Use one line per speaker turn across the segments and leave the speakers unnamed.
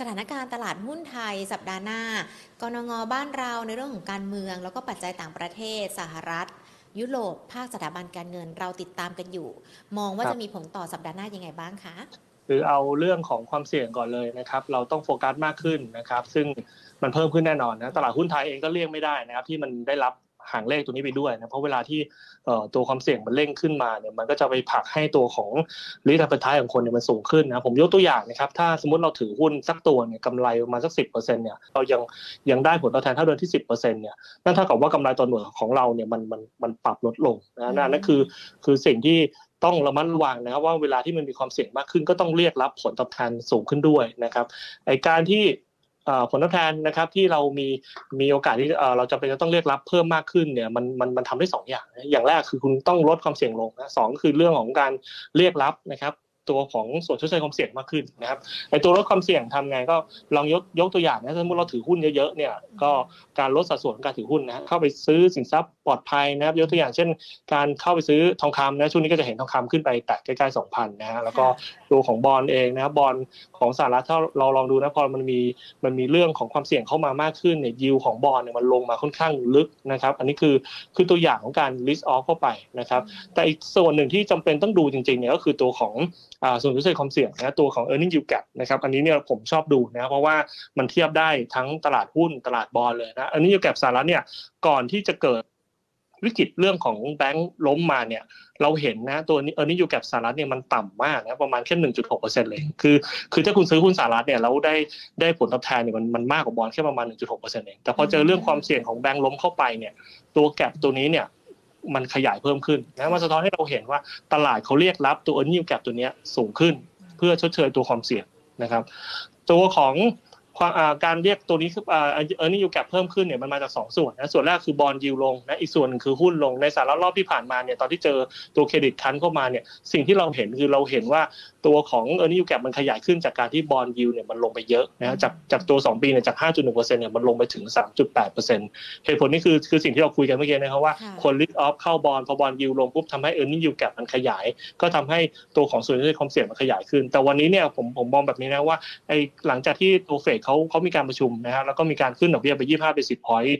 สถานการณ์ตลาดหุ้นไทยสัปดาห์หน้ากรงงบ้านเราในเรื่องของการเมือง แล้วก็ปัจจัยต่างประเทศสหรัฐ ยุโรปภาคสถาบันการเงินเราติดตามกันอยู่ มองว่า
ครับ
จะมีผลต่อสัปดาห์หน้ายังไงบ้างคะ
คือเอาเรื่องของความเสี่ยงก่อนเลยนะครับ เราต้องโฟกัสมากขึ้นนะครับ ซึ่งมันเพิ่มขึ้นแน่นอนนะตลาดหุ้นไทยเองก็เลี่ยงไม่ได้นะครับ ที่มันได้รับ หางเลขตัวนี้ไปด้วยนะเพราะเวลาที่เอ่อตัวความเสี่ยงมันเร่งขึ้นมาเนี่ยมันก็จะไปผลักให้ตัวของริทัปท้ายของคนเนี่ยมันสูงขึ้นนะผมยกตัวอย่างนะครับถ้าสมมติเราถือหุ้นสักตัวเนี่ยกำไรประมาณสักสิบเปอร์เซ็นต์เนี่ยเรายังยังได้ผลตอบแทนเท่าเดิมที่สิบเปอร์เซ็นต์เนี่ยนั่นเท่ากับว่ากำไรต่อหน่วยของเราเนี่ยมันมันมันปรับลดลงนะนั่นนั่นคือคือสิ่งที่ต้องระมัดระวังนะครับว่าเวลาที่มันมีความเสี่ยงมากขึ้นก็ต้องเรียกรับผลตอบแทนสูงขึ้นด้วยนะครับไอการที่เอ่อ ผลตอบแทนนะครับที่เรามีมีโอกาสที่เราจะเป็นจะต้องเรียกรับเพิ่มมากขึ้นเนี่ยมันมันมันทำได้สองอย่าง อย่างแรกคือคุณต้องลดความเสี่ยงลงนะสองก็คือเรื่องของการเรียกรับนะครับตัวของส่วนชดเชยความเสี่ยงมากขึ้นนะครับไอตัวลดความเสี่ยงทำไงก็ลองยกยกตัวอย่างนะสมมติเราถือหุ้นเยอะๆเนี่ยก็การลดสัดส่วนการถือหุ้นนะเข้าไปซื้อสินทรัพย์ ลอดภัยนะครับยกตัวอย่างเช่น การเข้าไปซื้อทองคำนะช่วงนี้ก็จะเห็นทองคำขึ้นไปแตะใกล้ๆ2,000นะฮะแล้วก็ตัวของบอลเองนะครับบอลของสหรัฐถ้าเราลองดูนะพอมันมีมันมีเรื่องของความเสี่ยงเข้ามามากขึ้นเนี่ยยิวของบอลเนี่ยมันลงมาค่อนข้างลึกนะครับ อันนี้คือคือตัวอย่างของการ list off เข้าไปนะครับแต่อีกส่วนหนึ่งที่จำเป็นต้องดูจริงๆเนี่ยก็คือตัวของอ่าส่วนพิเศษความเสี่ยงนะตัวของ e a r n i n g yield gap นะครับอันนี้เนี่ยผมชอบดูนะเพราะว่ามันเทียบได้ทั้งตลาดหุ้นตลาดบอลเลยนะ e a r n i n g yield gap สหรัฐเนี่ยก่อนที่จะเกิด วิกฤตเรื่องของแบงก์ล้มมาเนี่ยเราเห็นนะตัวนี้ e a r n i n g yield gap สหรัฐเนี่ยมันต่ำมากนะประมาณแค่1.6%เลยคือคือถ้าคุณซื้อหุ้นสหรัฐเนี่ยแล้วได้ได้ผลตอบแทนเนี่ยมันมันมากกว่าบอลแค่ประมาณ1.6%เองแต่พอเจอเรื่องความเสี่ยงของแบงก์ล้มเข้าไปเนี่ยตัวแกปตัวนี้เนี่ยมันขยายเพิ่มขึ้นนะมันสะท้อนให้เราเห็นว่าตลาดเขาเรียกรับตัว e a r n i n g gap ตัวเนี้ยสูงขึ้น เพื่อชดเชยตัวความเสี่ยงนะครับ ตัวของ ความการเรียกตัวนี้คือเอ่า e a r n i n g yield gap เพิ่มขึ้นเนี่ยมันมาจากสองส่วนนะส่วนแรกคือบอลยิวลงนะอีกส่วนหนึ่งคือหุ้นลงในสาระรอบที่ผ่านมาเนี่ยตอนที่เจอตัวเครดิตคันเข้ามาเนี่ยสิ่งที่เราเห็นคือเราเห็นว่าตัวของ e a r n i n g yield gap มันขยายขึ้นจากการที่บอลยิวเนี่ยมันลงไปเยอะนะจากจากตัว 2 ปีเนี่ยจาก 5.1%เนี่ยมันลงไปถึง 3.8%เหตุผลนี่คือคือสิ่งที่เราคุยกันเมื่อกี้นะครับว่า
ค
นลิสออฟเข้าบอลพอบอลยิวลงปุ๊บทำให้ e a r n i n g yield gap มันขยาย ก็ทำให้ตัวของส่วนที่ความเสี่ยงมันขยายขึ้น แต่วันนี้เนี่ยผมผมมองแบบนี้นะว่าไอ้หลังจากที่ตัวเฟดเขาเขามีการประชุมนะฮะแล้วก็มีการขึ้นดอกเบี้ยไป 25 basis point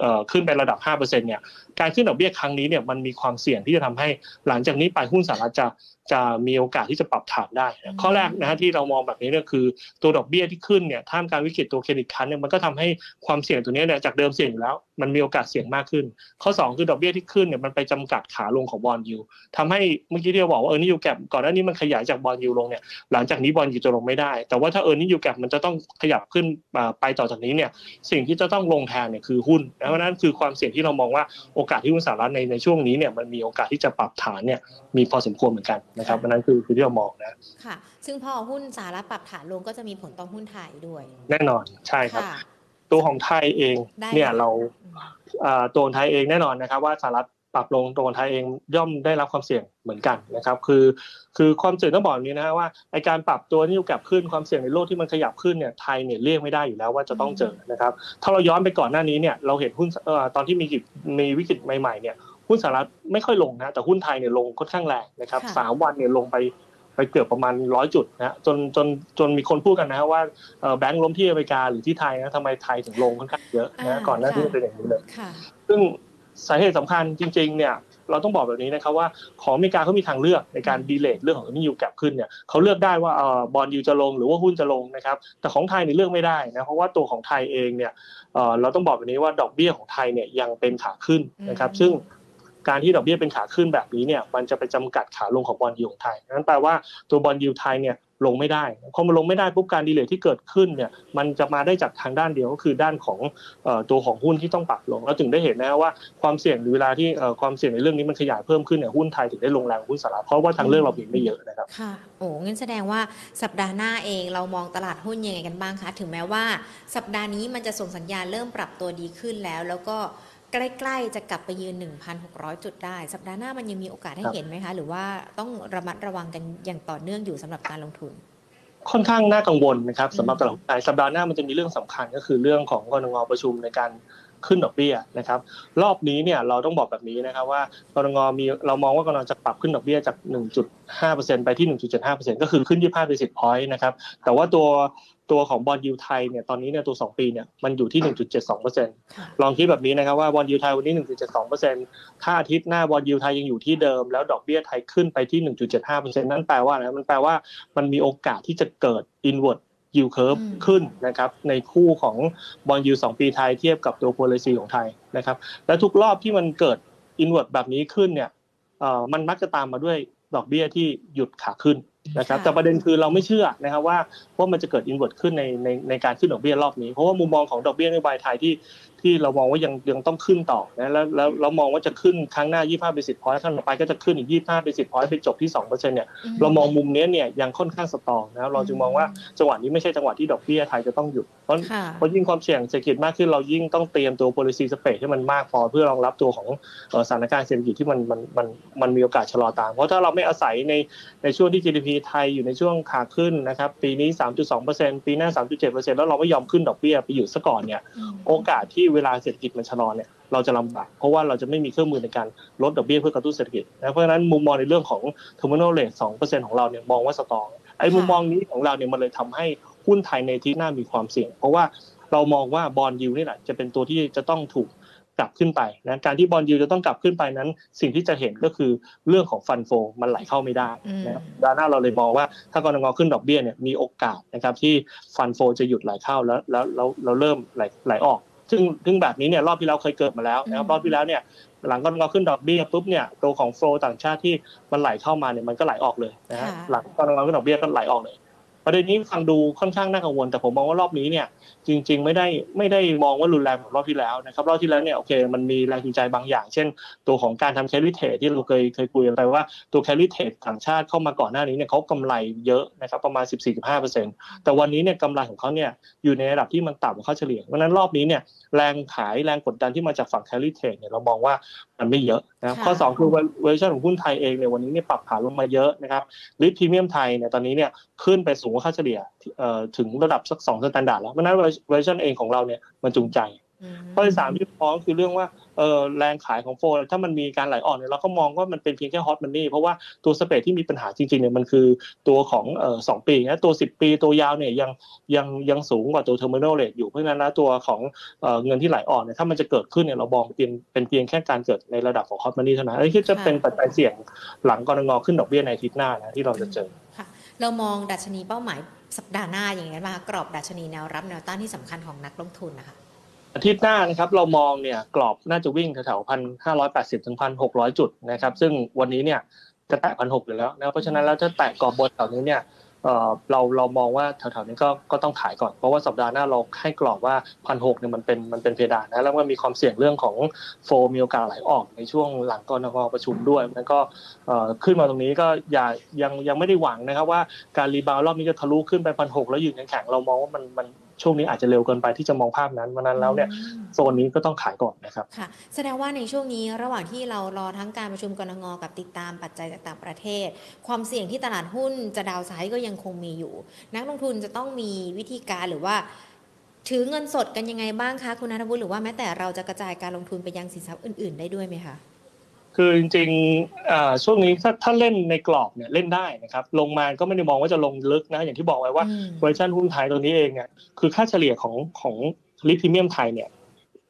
เอ่อขึ้นไประดับ 5%เนี่ยการขึ้นดอกเบี้ยครั้งนี้เนี่ยมันมีความเสี่ยงที่จะทำให้หลังจากนี้ไปหุ้นสหรัฐจะ จะมีโอกาสที่จะปรับฐานได้นะข้อแรกนะฮะที่เรามองแบบนี้เนี่ยคือตัวดอกเบี้ยที่ขึ้นเนี่ยท่ามกลางวิกฤตตัว credit crunch เนี่ยมันก็ทำให้ความเสี่ยงตัวเนี้ยเนี่ยจากเดิมเสี่ยงอยู่แล้ว มันมีโอกาสเสี่ยงมากขึ้น ข้อ 2 คือดอกเบี้ยที่ขึ้นเนี่ยมันไปจำกัดขาลงของ bond yield ทำให้เมื่อกี้ที่เราบอกว่าเออนี่ยูแกก่อนหน้านี้มันขยายจาก bond yield ลงเนี่ยหลังจากนี้ bond yield จะลงไม่ได้ แต่ว่าถ้าเออนี่ยูแกมันจะต้องขยับขึ้นอ่าไปต่อจากนี้เนี่ยสิ่งที่จะต้องลงแทนเนี่ยคือหุ้นเพราะฉะนั้นคือความเสี่ยงที่เรามองว่าโอกาสที่หุ้นสหรัฐในในช่วงนี้เนี่ยมันมีโอกาสที่จะปรับฐานเนี่ยมีพอสมควรเหมือนกันนะครับเพราะฉะนั้นคือคือที่เรามองนะ
ค่ะ ซึ่งพอหุ้นสหรัฐปรับฐานลงก็จะมีผลต่อหุ้นไทยด้วย
แน่นอนใช่ครับ
ค่ะ
ตัวของไทยเอง
ได้
เนี่ย
ค่ะ
เรา
อืม
อ่าตัวของไทยเองแน่นอนนะครับ ว่าสหรัฐปรับลงตัวของไทยเองย่อมได้รับความเสี่ยงเหมือนกันนะครับ คือคือความเสี่ยงต้องบอกอย่างนี้นะฮะว่าไอการปรับตัวนิวแกรขึ้นความเสี่ยงในโลกที่มันขยับขึ้นเนี่ยไทยเนี่ยเลี่ยงไม่ได้อยู่แล้วว่าจะต้องเจอนะครับถ้าเราย้อนไปก่อนหน้านี้เนี่ยเราเห็นหุ้นเอ่อตอนที่มีวิกฤตมีวิกฤตใหม่ๆเนี่ย หุ้นสหรัฐไม่ค่อยลงนะแต่หุ้นไทยเนี่ยลงค่อนข้างแรงนะครับ
ค่ะ
สามวันเนี่ยลงไปไปเกือบประมาณร้อยจุดนะจนจนจนมีคนพูดกันนะฮะว่าเอ่อแบงก์ล้มที่อเมริกาหรือที่ไทยนะทำไมไทยถึงลงค่อนข้างเยอะนะ
อ่า
ก่อนหน้าที่
ค่ะ
จะเป็นอย่างนี้เลย
ค่ะ
ซึ่งสาเหตุสำคัญจริง ๆ เนี่ยเราต้องบอกแบบนี้นะครับว่าของอเมริกาเขามีทางเลือกในการดีเลทเรื่องของนิวแกรขึ้นเนี่ยเขาเลือกได้ว่าเอ่อบอลยูจะลงหรือว่าหุ้นจะลงนะครับ แต่ของไทยเนี่ยเลือกไม่ได้นะเพราะว่าตัวของไทยเองเนี่ยเอ่อเราต้องบอกแบบนี้ว่าดอกเบี้ยของไทยเนี่ยยังเป็นขาขึ้นนะครับ
อืม
ซึ่ง การที่ดอกเบี้ยเป็นขาขึ้นแบบนี้เนี่ยมันจะไปจำกัดขาลงของ bond yield ของไทยนั่นแปลว่าตัว bond yield ไทยเนี่ยลงไม่ได้พอมันลงไม่ได้ปุ๊บการ derate ที่เกิดขึ้นเนี่ยมันจะมาได้จากทางด้านเดียวก็คือด้านของตัวของหุ้นที่ต้องปรับลงแล้วถึงได้เห็นนะว่าความเสี่ยงหรือเวลาที่ความเสี่ยงในเรื่องนี้มันขยายเพิ่มขึ้นเนี่ยหุ้นไทยถึงได้ลงแรงหุ้นสหรัฐเพราะว่าทางเลือกเรามีไม่เยอะนะครับ
ค่ะโอ้งั้นแสดงว่าสัปดาห์หน้าเองเรามองตลาดหุ้นยังไงกันบ้างคะถึงแม้ว่า สัปดาห์นี้มันจะส่งสัญญาณเริ่มปรับตัวดีขึ้นแล้ว แล้วก็ ใกล้ๆจะกลับไปยืน 1,600 จุดได้ สัปดาห์หน้ามันยังมีโอกาสให้
ครับ
เห็นไหมคะ หรือว่าต้องระมัดระวังกันอย่างต่อเนื่องอยู่สำหรับการลงทุน
ค่อนข้างน่ากังวลนะครับ
อืม
สำหรับตลาดหุ้นไทยสัปดาห์หน้ามันจะมีเรื่องสำคัญก็คือเรื่องของกรงงประชุมในการขึ้นดอกเบี้ยนะครับรอบนี้เนี่ยเราต้องบอกแบบนี้นะครับว่ากรงงมีเรามองว่ากรงงจะปรับขึ้นดอกเบี้ยจาก 1.5%ไปที่ 1.75%ก็คือขึ้น 25 basis point นะครับแต่ว่าตัว ตัวของ bond yield ไทยเนี่ยตอนนี้เนี่ยตัว 2 ปีเนี่ยมันอยู่ที่ 1.72%
ค่ะ
ลองคิดแบบนี้นะครับว่า bond yield ไทยวันนี้ 1.72%ถ้าอาทิตย์หน้า bond yield ไทยยังอยู่ที่เดิม แล้วดอกเบี้ยไทยขึ้นไปที่ 1.75%นั่นแปลว่าอะไรมันแปลว่ามันมีโอกาสที่จะเกิด inverted yield curve
อืม
ขึ้นนะครับในคู่ของ bond yield สองปีไทยเทียบกับตัว policy ของไทยนะครับและทุกรอบที่มันเกิด inward แบบนี้ขึ้นเนี่ยเอ่อมันมักจะตามมาด้วยดอกเบี้ยที่หยุดขาขึ้น นะครับ
ค่ะ
แต่ประเด็นคือเราไม่เชื่อนะครับว่าว่ามันจะเกิด inward ขึ้นในในในการขึ้นดอกเบี้ยรอบนี้ เพราะว่ามุมมองของดอกเบี้ยนโยบายไทยที่ ที่เรามองว่ายังยังต้องขึ้นต่อนะแล้วแล้วเรามองว่าจะขึ้นครั้งหน้า 25 basis point ครั้งต่อไปก็จะขึ้นอีก 25 basis point ไปจบที่ 2%เนี่ยเรามองมุมเนี้ยเนี่ยยังค่อนข้างสตรองนะครับเราจึงมองว่าจังหวะนี้ไม่ใช่จังหวะที่ดอกเบี้ยไทยจะต้องหยุดเพราะ
ค่ะ
เพราะยิ่งความเสี่ยงเศรษฐกิจมากขึ้นเรายิ่งต้องเตรียมตัว policy space ให้มันมากพอเพื่อรองรับตัวของเอ่อสถานการณ์เศรษฐกิจที่มันมันมันมันมีโอกาสชะลอตาม เพราะถ้าเราไม่อาศัยในในช่วงที่ GDP ไทยอยู่ในช่วงขาขึ้นนะครับปีนี้ 3.2%ปีหน้า 3.7%แล้วเราไม่ยอมขึ้นดอกเบี้ยไปอยู่ซะก่อนเนี่ยโอกาสที่เวลาเศรษฐกิจมันชะลอเนี่ยเราจะลำบากเพราะว่าเราจะไม่มีเครื่องมือในการลดดอกเบี้ยเพื่อกระตุ้นเศรษฐกิจนะเพราะฉะนั้นมุมมองในเรื่องของ terminal rate 2%ของเราเนี่ยมองว่าสตองไอ้มุมมองนี้ของเราเนี่ยมันเลยทำให้หุ้นไทยในที่หน้ามีความเสี่ยง เพราะว่าเรามองว่าบอลยูนี่แหละจะเป็นตัวที่จะต้องถูกกลับขึ้นไปนะการที่บอลยูจะต้องกลับขึ้นไปนั้น สิ่งที่จะเห็นก็คือเรื่องของฟันโฟมันไหลเข้าไม่ได้นะครับด้านหน้าเราเลยมองว่าถ้ากรงงขึ้นดอกเบี้ยเนี่ยมีโอกาสนะครับที่ฟันโฟจะหยุดไหลเข้าแล้วแล้วแล้วเราเริ่มไหลไหลออก ซึ่งซึ่งแบบนี้เนี่ยรอบที่แล้วเคยเกิดมาแล้วนะครับรอบที่แล้วเนี่ยหลังกรงงขึ้นดอกเบี้ยปุ๊บเนี่ยตัวของโฟลต่างชาติที่มันไหลเข้ามาเนี่ยมันก็ไหลออกเลยนะฮะหลังกรงงขึ้นดอกเบี้ยก็ไหลออกเลย ประเด็นนี้ฟังดูค่อนข้างน่ากังวล แต่ผมมองว่ารอบนี้เนี่ยจริง ๆ ไม่ได้ไม่ได้มองว่ารุนแรงเหมือนรอบที่แล้วนะครับรอบที่แล้วเนี่ยโอเคมันมีแรงจูงใจบางอย่าง เช่น ตัวของการทำแคริเทรดที่เราเคยเคยคุยกันไปว่าตัวแคริเทรดต่างชาติเข้ามาก่อนหน้านี้เนี่ยเขากำไรเยอะนะครับประมาณ 14-15%แต่วันนี้เนี่ยกำไรของเขาเนี่ยอยู่ในระดับที่มันต่ำกว่าค่าเฉลี่ยเพราะฉะนั้นรอบนี้เนี่ยแรงขายแรงกดดันที่มาจากฝั่งแคริเทรดเนี่ยเรามองว่ามันไม่เยอะนะครับข้อสองคือเวอร์ชันของหุ้นไทยเองเนี่ยวันนี้เนี่ยปรับฐานลงมาเยอะนะครับrisk premium ไทยเนี่ยตอนนี้เนี่ยขึ้นไปสูงกว่าค่าเฉลี่ยเอ่อถึงระดับสักสอง standard แล้วเพราะฉะนั้นเวอร์ชันเองของเราเนี่ยมันจูงใจ
อืม
ข้อที่สามที่พ้องคือเรื่องว่าเออแรงขายของ flow ถ้ามันมีการไหลออกเนี่ยเราก็มองว่ามันเป็นเพียงแค่ hot money เพราะว่าตัว spread ที่มีปัญหาจริงๆเนี่ยมันคือตัวของเอ่อสองปีนะตัวสิบปีตัวยาวเนี่ยยังยังยังสูงกว่าตัว terminal rate อยู่เพราะฉะนั้นนะตัวของเอ่อเงินที่ไหลออกเนี่ยถ้ามันจะเกิดขึ้นเนี่ยเรามองเป็นเป็นเพียงแค่การเกิดในระดับของ hot money เท่านั้นอันนี้คือจะเป็นปัจจัยเสี่ยงหลังกรงงขึ้นดอกเบี้ยในอาทิตย์หน้านะที่เราจะเจอ
ค่ะ เรามองดัชนีเป้าหมายสัปดาห์หน้าอย่างไรบ้างกรอบดัชนีแนวรับแนวต้านที่สำคัญของนักลงทุนนะคะ
อาทิตย์หน้านะครับเรามองเนี่ยกรอบน่าจะวิ่งแถวๆพันห้าร้อยแปดสิบถึงพันหกร้อยจุดนะครับซึ่งวันนี้เนี่ยจะแตะพันหกอยู่แล้วนะเพราะฉะนั้นแล้วถ้าแตะกรอบบนแถวนี้เนี่ย เออเราเรามองว่าแถวๆนี้ก็ก็ต้องขายก่อนเพราะว่าสัปดาห์หน้าเราให้กรอบว่าพันหกเนี่ยมันเป็นมันเป็นเพดานนะแล้วก็มีความเสี่ยงเรื่องของโฟมมีโอกาสไหลออกในช่วงหลังกรงประชุมด้วยแล้วก็เออขึ้นมาตรงนี้ก็อย่ายังยังไม่ได้หวังนะครับว่าการรีบาวรอบนี้จะทะลุขึ้นไปพันหกแล้วยืนแข็งๆเรามองว่ามันมัน ช่วงนี้อาจจะเร็วเกินไปที่จะมองภาพนั้นเพราะฉะนั้นแล้วเนี่ย
อืม
โซนนี้ก็ต้องขายก่อนนะครับ
ค่ะแสดงว่าในช่วงนี้ระหว่างที่เรารอทั้งการประชุมกรงงกับติดตามปัจจัยจากต่างประเทศ ความเสี่ยงที่ตลาดหุ้นจะดาวไซด์ก็ยังคงมีอยู่ นักลงทุนจะต้องมีวิธีการหรือว่า ถือเงินสดกันยังไงบ้างคะคุณนัทวุฒิหรือว่าแม้แต่เราจะกระจายการลงทุนไปยังสินทรัพย์อื่น ๆ ได้ด้วยไหมคะ
คือจริงๆอ่าช่วงนี้ถ้าถ้าเล่นในกรอบเนี่ยเล่นได้นะครับ ลงมาก็ไม่ได้มองว่าจะลงลึกนะ อย่างที่บอกไว้ว่า
อืม
เวอร์ชันหุ้นไทยตัวนี้เองเนี่ยคือค่าเฉลี่ยของของลิทพรีเมียมไทยเนี่ย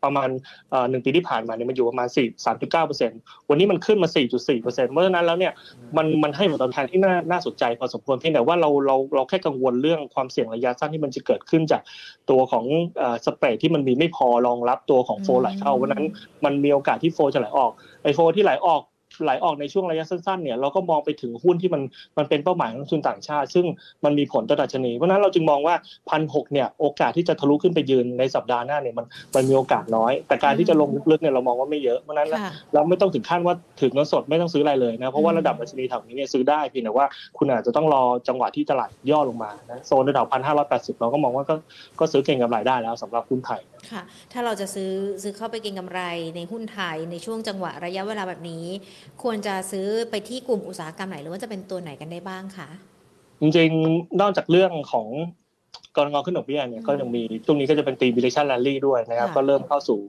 ประมาณเอ่อหนึ่งปีที่ผ่านมาเนี่ยมันอยู่ประมาณสี่สามจุดเก้าเปอร์เซ็นต์วันนี้มันขึ้นมาสี่จุดสี่เปอร์เซ็นต์เพราะฉะนั้นแล้วเนี่ยมันมันให้ผลตอบแทนที่น่าน่าสนใจพอสมควรเพียงแต่ว่าเราเราเราแค่กังวลเรื่องความเสี่ยงระยะสั้นที่มันจะเกิดขึ้นจากตัวของเอ่อสเปรดที่มันมีไม่พอรองรับตัวของโฟลไหลเข้าเพราะฉะนั้นมันมีโอกาสที่โฟลจะไหลออกไอโฟลที่ไหลออก ไหลออกในช่วงระยะสั้นๆเนี่ยเราก็มองไปถึงหุ้นที่มันมันเป็นเป้าหมายของนักลงทุนต่างชาติ ซึ่งมันมีผลต่อดัชนี เพราะฉะนั้นเราจึงมองว่าพันหกเนี่ยโอกาสที่จะทะลุขึ้นไปยืนในสัปดาห์หน้าเนี่ยมันมันมีโอกาสน้อย แต่การที่จะลงลึกๆเนี่ยเรามองว่าไม่เยอะเพราะฉะนั้น
ค่ะ
เราไม่ต้องถึงขั้นว่าถือเงินสดไม่ต้องซื้ออะไรเลยนะเพราะว่าระดับดัชนีแถวนี้เนี่ยซื้อได้เพียงแต่ว่าคุณอาจจะต้องรอจังหวะที่ตลาดย่อลงมานะโซนระดับพันห้าร้อยแปดสิบเราก็มองว่าก็ก็ซื้อเก็งกำไรได้แล้วสำหรับหุ้นไทย
ค่ะถ้าเราจะซื้อซื้อเข้าไปเก็งกำไรในหุ้นไทยในช่วงจังหวะระยะเวลาแบบนี้ควรจะซื้อไปที่กลุ่มอุตสาหกรรมไหน หรือว่าจะเป็นตัวไหนกันได้บ้างคะ
จริงๆนอกจากเรื่องของกนง.ขึ้นดอกเบี้ยเนี่ยก็ยังมีช่วงนี้ก็จะเป็น theme election rally ด้วยนะครับ ก็เริ่มเข้าสู่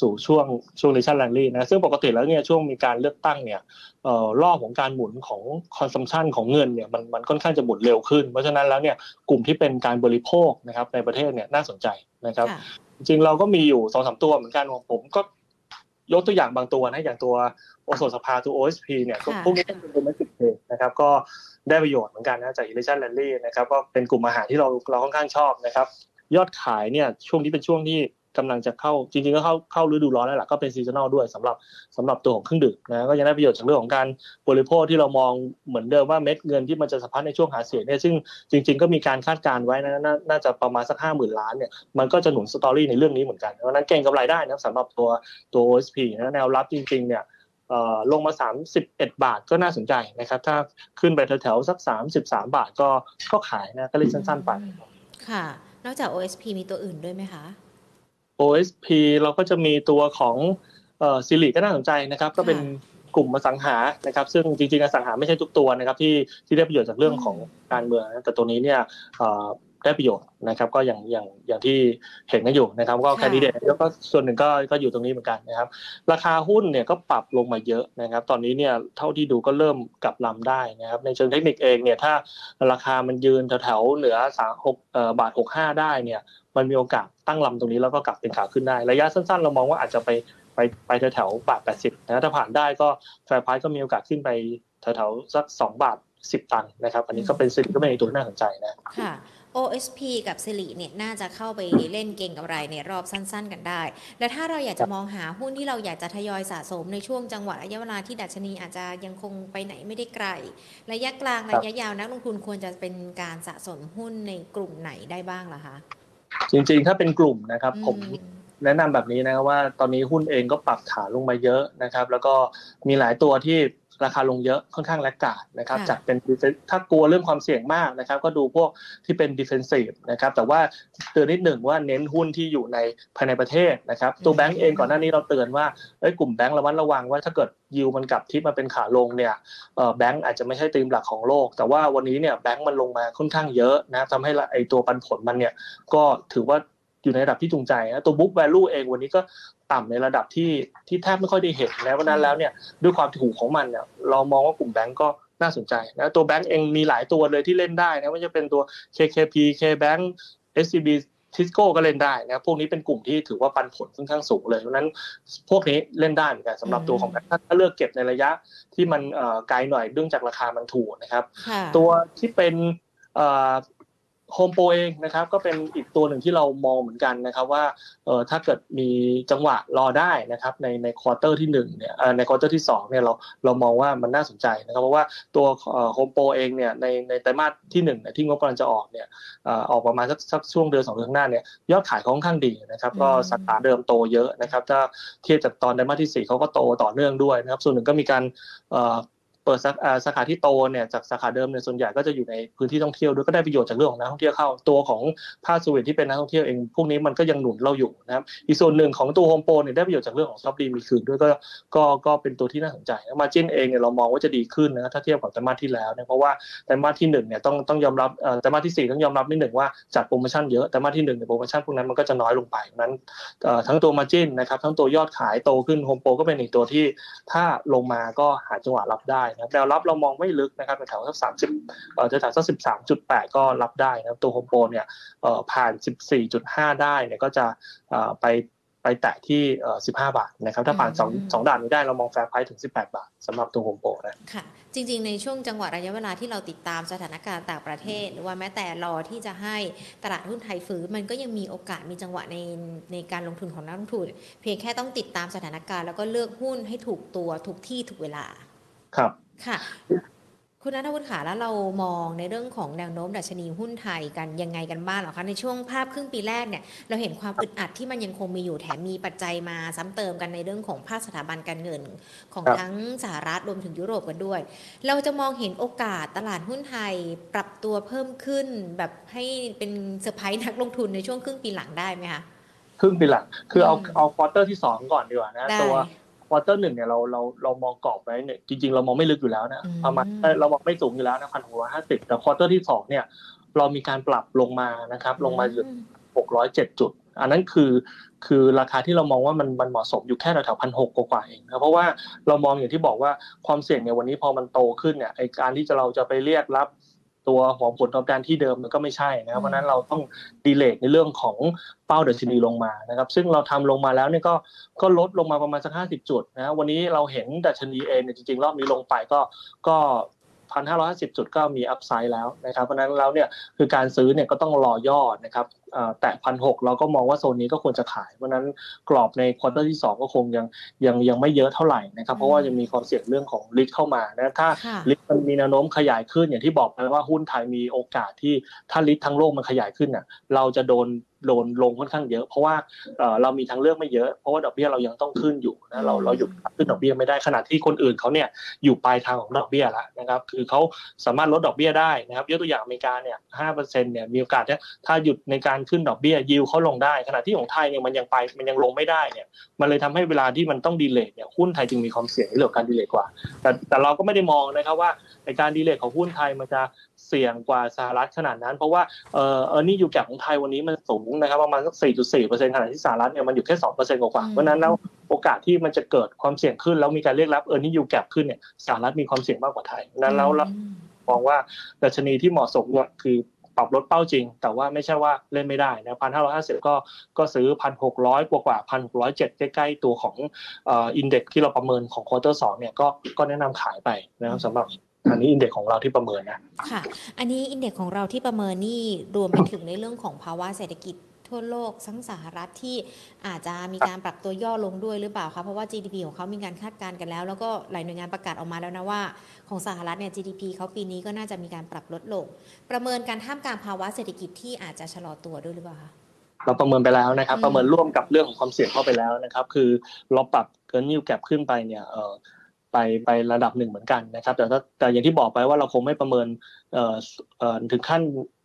สู่ช่วงช่วงมิเลชันแลนลี่นะซึ่งปกติแล้วเนี่ยช่วงมีการเลือกตั้งเนี่ยเอ่อรอบของการหมุนของ consumption ของเงินเนี่ยมันมันค่อนข้างจะหมุนเร็วขึ้น เพราะฉะนั้นแล้วเนี่ยกลุ่มที่เป็นการบริโภคนะครับในประเทศเนี่ยน่าสนใจนะครับ
ค่ะ
จริงๆเราก็มีอยู่สองสามตัวเหมือนกันของผมก็ ยกตัวอย่างบางตัวนะอย่างตัวโอโซสภาตัว OSP เนี่ยก็
ค่ะ
พวกนี้เป็น domestic play นะครับก็ได้ประโยชน์เหมือนกันนะจาก Election Rally นะครับก็เป็นกลุ่มอาหารที่เราเราค่อนข้างชอบนะครับ ยอดขายเนี่ยช่วงนี้เป็นช่วงที่ กำลังจะเข้าจริงๆก็เข้าเข้าฤดูร้อนแล้วล่ะก็เป็น seasonal ด้วยสำหรับสำหรับตัวของเครื่องดื่มนะก็ยังได้ประโยชน์จากเรื่องของการบริโภคที่เรามองเหมือนเดิมว่าเม็ดเงินที่มันจะสะพัดในช่วงหาเสียงเนี่ยซึ่งจริง ๆก็มีการคาดการณ์ไว้นะน,น่าจะประมาณสักห้าหมื่นล้านเนี่ยมันก็จะหนุนสตอรี่ในเรื่องนี้เหมือนกันเพราะนั้นเก่งกำไรได้นะสำหรับตัวตัว OSP นะแนวรับจริงๆเนี่ยลงมา 31 บาทก็น่าสนใจนะครับ ถ้าขึ้นไปแถวๆสัก 33 บาทก็ก็ขายนะก็เล่นสั้นๆไป
ค่ะ นอกจาก OSP มีตัวอื่นด้วยไหมคะ
OSP เราก็จะมีตัวของเอ่อซิลิก็น่าสนใจนะครับ ก็เป็นกลุ่มอสังหานะครับ ซึ่งจริงๆอสังหาไม่ใช่ทุกตัวนะครับ ที่ที่ได้ประโยชน์จากเรื่องของการเมืองนะแต่ตัวนี้เนี่ยเอ่อ ได้ประโยชน์นะครับ ก็อย่างอย่างอย่างที่เห็นกันอยู่นะครับ ก็
ค่ะ
แคนดิเดตแล้วก็ส่วนหนึ่งก็ก็อยู่ตรงนี้เหมือนกันนะครับ ราคาหุ้นเนี่ยก็ปรับลงมาเยอะนะครับ ตอนนี้เนี่ยเท่าที่ดูก็เริ่มกลับลำได้นะครับ ในเชิงเทคนิคเองเนี่ยถ้าราคามันยืนแถวๆเหนือสามหกเอ่อบาทหกห้าได้เนี่ย มันมีโอกาสตั้งลำตรงนี้แล้วก็กลับเป็นขาขึ้นได้ระยะสั้นๆ เรามองว่าอาจจะไปไปไปแถวๆบาทแปดสิบนะถ้าผ่านได้ก็แฟร์ไพรส์ก็มีโอกาสขึ้นไปแถวๆสักสองบาทสิบตังค์นะครับ อันนี้ก็เป็นสิ่งก็เป็นอีกตัวที่น่าสนใจนะ
ค่ะ OSP กับสิริเนี่ยน่าจะเข้าไปเล่นเก่งกับไรในรอบสั้น ๆ กันได้ และถ้าเราอยากจะมองหาหุ้นที่เราอยากจะทยอยสะสมในช่วงจังหวะระยะเวลาที่ดัชนีอาจจะยังคงไปไหนไม่ได้ไกล ระยะกลาง
ครับ
ระยะยาวนักลงทุนควรจะเป็นการสะสมหุ้นในกลุ่มไหนได้บ้างล่ะคะ
จริงๆ ถ้าเป็นกลุ่มนะครับผม
อื
แนะนำแบบนี้นะครับว่าตอนนี้หุ้นเองก็ปรับฐานลงมาเยอะนะครับ แล้วก็มีหลายตัวที่ ราคาลงเยอะค่อนข้างแลกกาดนะครับ
ค่ะ
จากเป็น defen- ถ้ากลัวเรื่องความเสี่ยงมากนะครับ ก็ดูพวกที่เป็น defensive นะครับแต่ว่าเตือนนิดหนึ่งว่าเน้นหุ้นที่อยู่ในภายในประเทศนะครับตัวแบงก์เองก่อนหน้านี้เราเตือนว่าเอ้ยกลุ่มแบงก์ระมัดระวังว่าถ้าเกิดยิวมันกลับทิศมาเป็นขาลงเนี่ยเอ่อแบงก์อาจจะไม่ใช่ธีมหลักของโลก แต่ว่าวันนี้เนี่ยแบงก์มันลงมาค่อนข้างเยอะนะทำให้ละไอตัวปันผลมันเนี่ยก็ถือว่าอยู่ในระดับที่จูงใจนะตัว book value เองวันนี้ก็ ต่ำในระดับที่ที่แทบไม่ค่อยได้เห็นแล้วเพราะฉะนั้นแล้วเนี่ยด้วยความถูกของมันเนี่ยเรามองว่ากลุ่มแบงก์ก็น่าสนใจนะตัวแบงก์เองมีหลายตัวเลยที่เล่นได้นะไม่ว่าจะเป็นตัว KKP KBank SCB ทิสโก้ก็เล่นได้นะครับพวกนี้เป็นกลุ่มที่ถือว่าปันผลค่อนข้างสูงเลยเพราะฉะนั้นพวกนี้เล่นได้เหมือนกันสำหรับตัวของแบงก์ถ้าถ้าเลือกเก็บในระยะที่มันเอ่อไกลหน่อยเนื่องจากราคามันถูกนะครับ
ค่ะ
ตัวที่เป็น โฮมโปรเองนะครับก็เป็นอีกตัวหนึ่งที่เรามองเหมือนกันนะครับว่าเออถ้าเกิดมีจังหวะรอได้นะครับในใน quarter ที่หนึ่งเนี่ยใน quarter ที่สองเนี่ยเราเรามองว่ามันน่าสนใจนะครับเพราะว่าตัวโฮมโปรเองเนี่ยในในไตรมาสที่หนึ่งเนี่ยที่งบกำลังจะออกเนี่ยออกประมาณสักสักช่วงเดือนสองเดือนข้างหน้าเนี่ยยอดขายค่อนข้างดีนะครับก็
อืม
สาขาเดิมโตเยอะนะครับถ้าเทียบจากตอนไตรมาสที่สี่เขาก็โตต่อเนื่องด้วยนะครับส่วนหนึ่งก็มีการ เปิดสาสาขาที่โตเนี่ยจากสาขาเดิมเนี่ยส่วนใหญ่ก็จะอยู่ในพื้นที่ท่องเที่ยวด้วยก็ได้ประโยชน์จากเรื่องของนักท่องเที่ยวเข้าตัวของภาคสวีทที่เป็นนักท่องเที่ยวเองพวกนี้มันก็ยังหนุนเราอยู่นะครับอีกส่วนหนึ่งของตัวโฮมโปรเนี่ยได้ประโยชน์จากเรื่องของช็อปดีมีคืนด้วยก็ก็ก็เป็นตัวที่น่าสนใจ margin เองเนี่ยเรามองว่าจะดีขึ้นนะถ้าเทียบกับไตรมาสที่แล้วเนี่ยเพราะว่าไตรมาสที่หนึ่งเนี่ยต้องต้องยอมรับไตรมาสที่สี่ต้องยอมรับนิดหนึ่งว่าจัดโปรโมชั่นเยอะไตรมาสที่หนึ่งเนี่ยโปรโมชั่นพวกนั้นมันก็จะน้อยลงไปนั้นทั้งตัว margin นะครับทั้งตัวยอดขายโตขึ้นโฮมโปรก็เป็นอีกตัวที่ถ้าลงมาก็หาจังหวะรับได้นะครับแนวรับเรามองไม่ลึกนะครับแถวสักสามสิบเอ่อแถวสักสิบสามจุดแปดก็รับได้นะครับตัวโฮมโปรเนี่ยเอ่อผ่านสิบสี่จุดห้าได้เนี่ยก็จะเอ่อไปไปแตะที่เอ่อสิบห้าบาทนะครับ ถ้าผ่านสอง
อืม
สองด่านนี้ได้เรามอง fair price ถึงสิบแปดบาทสำหรับตัวโฮมโปรนะ
ค่ะ จริง ๆ ในช่วงจังหวะระยะเวลาที่เราติดตามสถานการณ์ต่างประเทศ หรือว่าแม้แต่รอที่จะให้ตลาดหุ้นไทยฟื้นมันก็ยังมีโอกาสมีจังหวะในในการลงทุนของนักลงทุน เพียงแค่ต้องติดตามสถานการณ์แล้วก็เลือกหุ้นให้ถูกตัวถูกที่ถูกเวลา
ครับ
ค่ะ คุณนัทวุฒิขาแล้วเรามองในเรื่องของแนวโน้มดัชนีหุ้นไทยกันยังไงกันบ้างเหรอคะ ในช่วงภาพครึ่งปีแรกเนี่ย เราเห็นความอึดอัดที่มันยังคงมีอยู่แถมมีปัจจัยมาซ้ำเติมกันในเรื่องของภาคสถาบันการเงิน ของ
ครับ
ทั้งสหรัฐรวมถึงยุโรปกันด้วย เราจะมองเห็นโอกาสตลาดหุ้นไทยปรับตัวเพิ่มขึ้น แบบให้เป็นเซอร์ไพรส์นักลงทุนในช่วงครึ่งปีหลังได้ไหมคะ
ครึ่งปีหลังคือเอา
อืม
เอา quarter ที่สองก่อนดีกว่านะ
ได้
ตัว quarter หนึ่งเนี่ยเราเราเรามองกรอบไว้เนี่ยจริง ๆ เรามองไม่ลึกอยู่แล้วนะ
อืม
ประมาณเอ้ยเรามองไม่สูงอยู่แล้วนะพันหกร้อยห้าสิบแต่ quarter ที่สองเนี่ยเรามีการปรับลงมานะครับ ลงมาอยู่607จุด อันนั้นคือคือราคาที่เรามองว่ามันมันเหมาะสมอยู่แค่แถวๆพันหกกว่าๆเองนะเพราะว่าเรามองอย่างที่บอกว่าความเสี่ยงเนี่ยวันนี้พอมันโตขึ้นเนี่ยไอการที่จะเราจะไปเรียกรับ ตัวของผลตอบแทนที่เดิมมันก็ไม่ใช่นะครับเพราะฉะนั้นเราต้องดีเลย์ในเรื่องของเป้าดัชนีลงมานะครับ ซึ่งเราทำลงมาแล้วเนี่ยก็ก็ลดลงมาประมาณสักห้าสิบจุดนะวันนี้เราเห็นดัชนีเองเนี่ยจริงๆ รอบนี้ลงไปก็ก็พันห้าร้อยห้าสิบจุดก็มีอัพไซด์แล้วนะครับเพราะฉะนั้นแล้วเนี่ยคือการซื้อเนี่ยก็ต้องรอย่อนะครับ แตะพันหกเราก็มองว่าโซนนี้ก็ควรจะขาย เพราะนั้นกรอบใน quarter ที่ 2 ก็คงยังยังยังไม่เยอะเท่าไหร่นะครับ เพราะว่ายังมีความเสี่ยงเรื่องของลิทเข้ามานะถ้าลิทมันมีแนวโน้มขยายขึ้นอย่างที่บอกไปว่าหุ้นไทยมีโอกาสที่ถ้าลิททั้งโลกมันขยายขึ้นเนี่ยเราจะโดนโดนลงค่อนข้างเยอะ เพราะว่าเรามีทางเลือกไม่เยอะ เพราะว่าดอกเบี้ยเรายังต้องขึ้นอยู่นะเราเราหยุดขึ้นดอกเบี้ยไม่ได้ขณะที่คนอื่นเขาเนี่ยอยู่ปลายทางของดอกเบี้ยแล้วนะครับคือเขาสามารถลดดอกเบี้ยได้นะครับยกตัวอย่างอเมริกาเนี่ยห้าเปอร์เซ็นต์เนี่ยมีโอกาสถ้าหยุดในการขึ้นดอกเบี้ยยิวเขาลงได้ ขณะที่ของไทยเนี่ยมันยังไปมันยังลงไม่ได้เนี่ยมันเลยทำให้เวลาที่มันต้อง de-rate เนี่ยหุ้นไทยจึงมีความเสี่ยงในเรื่องการ de-rate กว่า แต่แต่เราก็ไม่ได้มองนะครับว่าในการ de-rate ของหุ้นไทยมันจะเสี่ยงกว่าสหรัฐขนาดนั้น เพราะว่าเออเออนี่อยู่แก่ของไทยวันนี้มันสูงนะครับประมาณสัก 4.4เปอร์เซ็นต์ขณะที่สหรัฐเนี่ยมันอยู่แค่2เปอร์เซ็นต์กว่าเพราะนั้นแล้วโอกาสที่มันจะเกิดความเสี่ยงขึ้น แล้วมีการเรียกรับ earning yield gap ขึ้นเนี่ยสหรัฐมีความเสี่ยงมากกว่าไทยนั้นแล้วเรามองว่าดัชนีที่เหมาะสมเนี่ยคือ ปรับลดเป้าจริง แต่ว่าไม่ใช่ว่าเล่นไม่ได้นะพันห้าร้อยห้าสิบก็ก็ซื้อพันหกร้อยกว่ากว่าพันหกร้อยเจ็ดใกล้ๆตัวของ index ที่เราประเมินของ quarter สองเนี่ยก็ก็แนะนำขายไปนะครับสำหรับอันนี้ index ของเราที่ประเมินนะ
ค่ะ อันนี้ index ของเราที่ประเมินนี่รวมไปถึงในเรื่องของภาวะเศรษฐกิจ ทั่วโลกทั้งสหรัฐที่อาจจะมีการปรับตัวย่อลงด้วยหรือเปล่าคะเพราะว่า GDP ของเขามีการคาดการณ์กันแล้ว แล้วก็หลายหน่วยงานประกาศออกมาแล้วนะว่า ของสหรัฐเนี่ย GDP เขาปีนี้ก็น่าจะมีการปรับลดลง ประเมินการท่ามกลางภาวะเศรษฐกิจที่อาจจะชะลอตัวด้วยหรือเปล่าคะ
เราประเมินไปแล้วนะครับ ประเมินร่วมกับเรื่องของความเสี่ยงเข้าไปแล้วนะครับ คือเราปรับเกินนิวแกรขึ้นไปเนี่ยเออไปไประดับหนึ่งเหมือนกันนะครับ แต่แต่อย่างที่บอกไปว่าเราคงไม่ประเมินเอ่อเอ่อถึงขั้น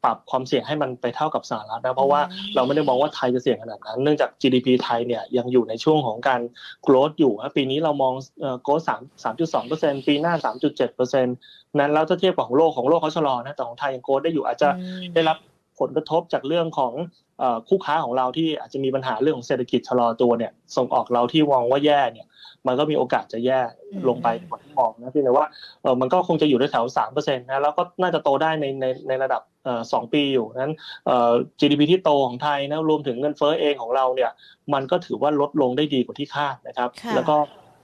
ปรับความเสี่ยงให้มันไปเท่ากับสหรัฐนะเพราะว่าเราไม่ได้มองว่าไทยจะเสี่ยงขนาดนั้น เนื่องจาก GDP ไทยเนี่ยยังอยู่ในช่วงของการ growth อยู่ปีนี้เรามองเอ่อ growth สามสามจุดสองเปอร์เซ็นปีหน้าสามจุดเจ็ดเปอร์เซ็นต์นั้นแล้วถ้าเทียบกับของโลกของโลกเขาชะลอนะแต่ของไทยยัง growth ได้อยู่อาจจะได้รับ ผลกระทบจากเรื่องของคู่ค้าของเราที่อาจจะมีปัญหาเรื่องของเศรษฐกิจชะลอตัวเนี่ย ส่งออกเราที่มองว่าแย่เนี่ยมันก็มีโอกาสจะแย่ลงไปกว่าที่มองนะพี่แต่ว่าเออมันก็คงจะอยู่ในแถวสามเปอร์เซ็นต์นะแล้วก็น่าจะโตได้ในในในระดับเอ่อสองปีอยู่นั้นเอ่อ GDP ที่โตของไทยนะรวมถึงเงินเฟ้อเองของเราเนี่ย มันก็ถือว่าลดลงได้ดีกว่าที่คาดนะครับ แล้วก็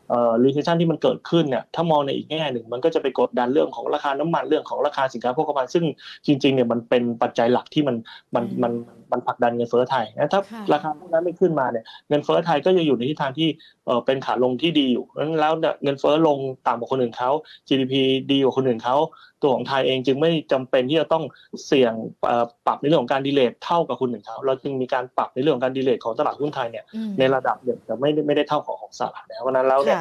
เอ่อ recession ที่มันเกิดขึ้นเนี่ยถ้ามองในอีกแง่หนึ่งมันก็จะไปกดดันเรื่องของราคาน้ำมันเรื่องของราคาสินค้าโภคภัณฑ์ซึ่งจริงๆเนี่ยมันเป็นปัจจัยหลักที่มันมันมัน มันผลักดันเงินเฟ้อไทยนะถ้าราคาพวกนั้นไม่ขึ้นมาเนี่ยเงินเฟ้อไทยก็จะอยู่ในทิศทางที่เออเป็นขาลงที่ดีอยู่แล้วเนี่ยเงินเฟ้อลงต่ำกว่าคนอื่นเขา GDP ดีกว่าคนอื่นเขาตัวของไทยเองจึงไม่จำเป็นที่จะต้องเสี่ยงปรับในเรื่องของการดีเลทเท่ากับคนอื่นเขาเราจึงมีการปรับในเรื่องของการดีเลทของตลาดหุ้นไทยเนี่ยในระดับเดียวแต่ไม่ไม่ได้เท่าของของสหรัฐนะเพราะนั้นแล้วเนี่ย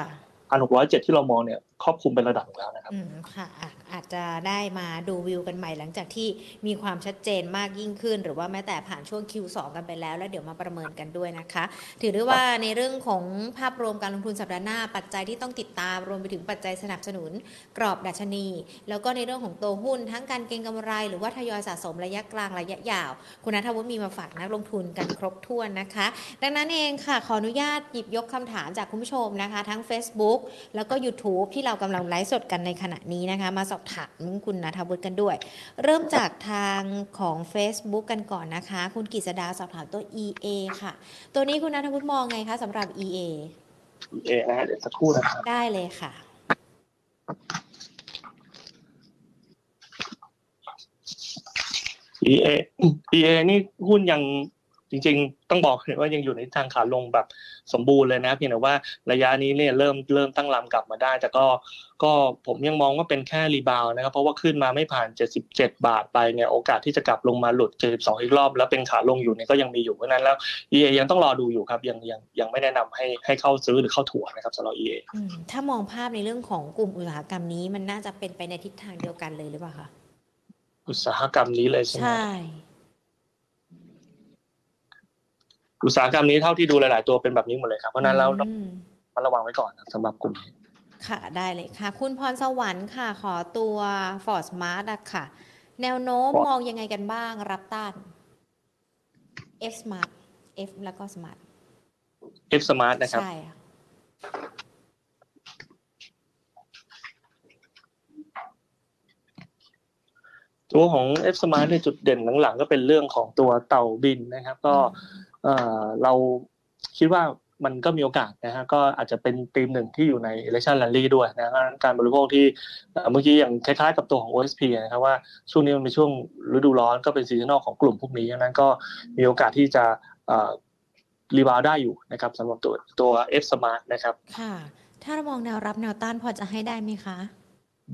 พันหกร้อยเจ็ดที่เรามองเนี่ย ครอบคลุมเป็นระดับแล้วนะครับ
อืมค่ะอาจจะได้มาดูวิวกันใหม่หลังจากที่มีความชัดเจนมากยิ่งขึ้น หรือว่าแม้แต่ผ่านช่วง Q2 กันไปแล้ว แล้วเดี๋ยวมาประเมินกันด้วยนะคะ ถือได้ว่าในเรื่องของภาพรวมการลงทุนสัปดาห์หน้า ปัจจัยที่ต้องติดตามรวมไปถึงปัจจัยสนับสนุน กรอบดัชนี แล้วก็ในเรื่องของตัวหุ้น ทั้งการเก็งกำไร หรือว่าทยอยสะสมระยะกลางระยะยาว คุณนัทวุฒิมีมาฝากนักลงทุนกันครบถ้วนนะคะ ดังนั้นเองค่ะขออนุญาตหยิบยกคำถามจากคุณผู้ชมนะคะ ทั้ง Facebook แล้วก็ YouTube ที่เรากำลังไลฟ์สดกันในขณะนี้นะคะ มาสอบถามคุณนัทวุฒิกันด้วย เริ่มจากทางของ Facebook กันก่อนนะคะ คุณกิษดาสอบถามตัว EA ค่ะ ตัวนี้คุณนัทวุฒิมองไงคะสำหรับ EA
EA นะเดี๋ยวสักครู่นะครับ
ได้เลยค่ะ
EA EA นี่หุ้นยังจริง ๆ ต้องบอกเลยว่ายังอยู่ในทางขาลงแบบ สมบูรณ์เลยนะเพียงแต่ว่าระยะนี้เนี่ยเริ่มเริ่มตั้งลำกลับมาได้ แต่ก็ก็ผมยังมองว่าเป็นแค่รีบาวนะครับ เพราะว่าขึ้นมาไม่ผ่าน 77 บาทไปเนี่ยโอกาสที่จะกลับลงมาหลุด 72 อีกรอบ แล้วเป็นขาลงอยู่เนี่ยก็ยังมีอยู่เพราะนั้นแล้ว EA ยังต้องรอดูอยู่ครับยังยังยังไม่แนะนำให้ให้เข้าซื้อหรือเข้าถั่วนะครับสำหรับ EA
ถ้ามองภาพในเรื่องของกลุ่มอุตสาหกรรมนี้มันน่าจะเป็นไปในทิศทางเดียวกันเลยหรือเปล่าคะ
อุตสาหกรรมนี้เลยใช่ไหมใช่ อุตสาหกรรมนี้เท่าที่ดูหลาย ๆ ตัวเป็นแบบนี้หมดเลยครับเพราะนั้นแล้วมันระวังไว้ก่อนสำหรับกลุ่ม
ค่ะได้เลยค่ะ คุณพรสวรรค์ค่ะ ขอตัว Ford Smart อะค่ะ แนวโน้ม
เพราะ
มองยังไงกันบ้างรับต้าน F Smart F แล้วก็ Smart
F Smart นะครับ
ใช่ค่ะ
ตัวของ F Smart ในยจุดเด่นหลัง ๆ ก็เป็นเรื่องของตัวเต่าบินนะครับ ก็ เอ่อเราคิดว่ามันก็มีโอกาสนะฮะก็อาจจะเป็นธีมหนึ่งที่อยู่ใน election rally ด้วยนะฮะการบริโภคที่เอ่อเมื่อกี้อย่างคล้ายๆกับตัวของ OSP นะครับว่าช่วงนี้มันเป็นช่วงฤดูร้อนก็เป็น seasonal ของกลุ่มพวกนี้ดังนั้นก็มีโอกาสที่จะ rebound ได้อยู่นะครับสำหรับตัวตัว FSMART นะครับ
ค่ะถ้าเรามองแนวรับแนวต้านพอจะให้ได้ไหมคะ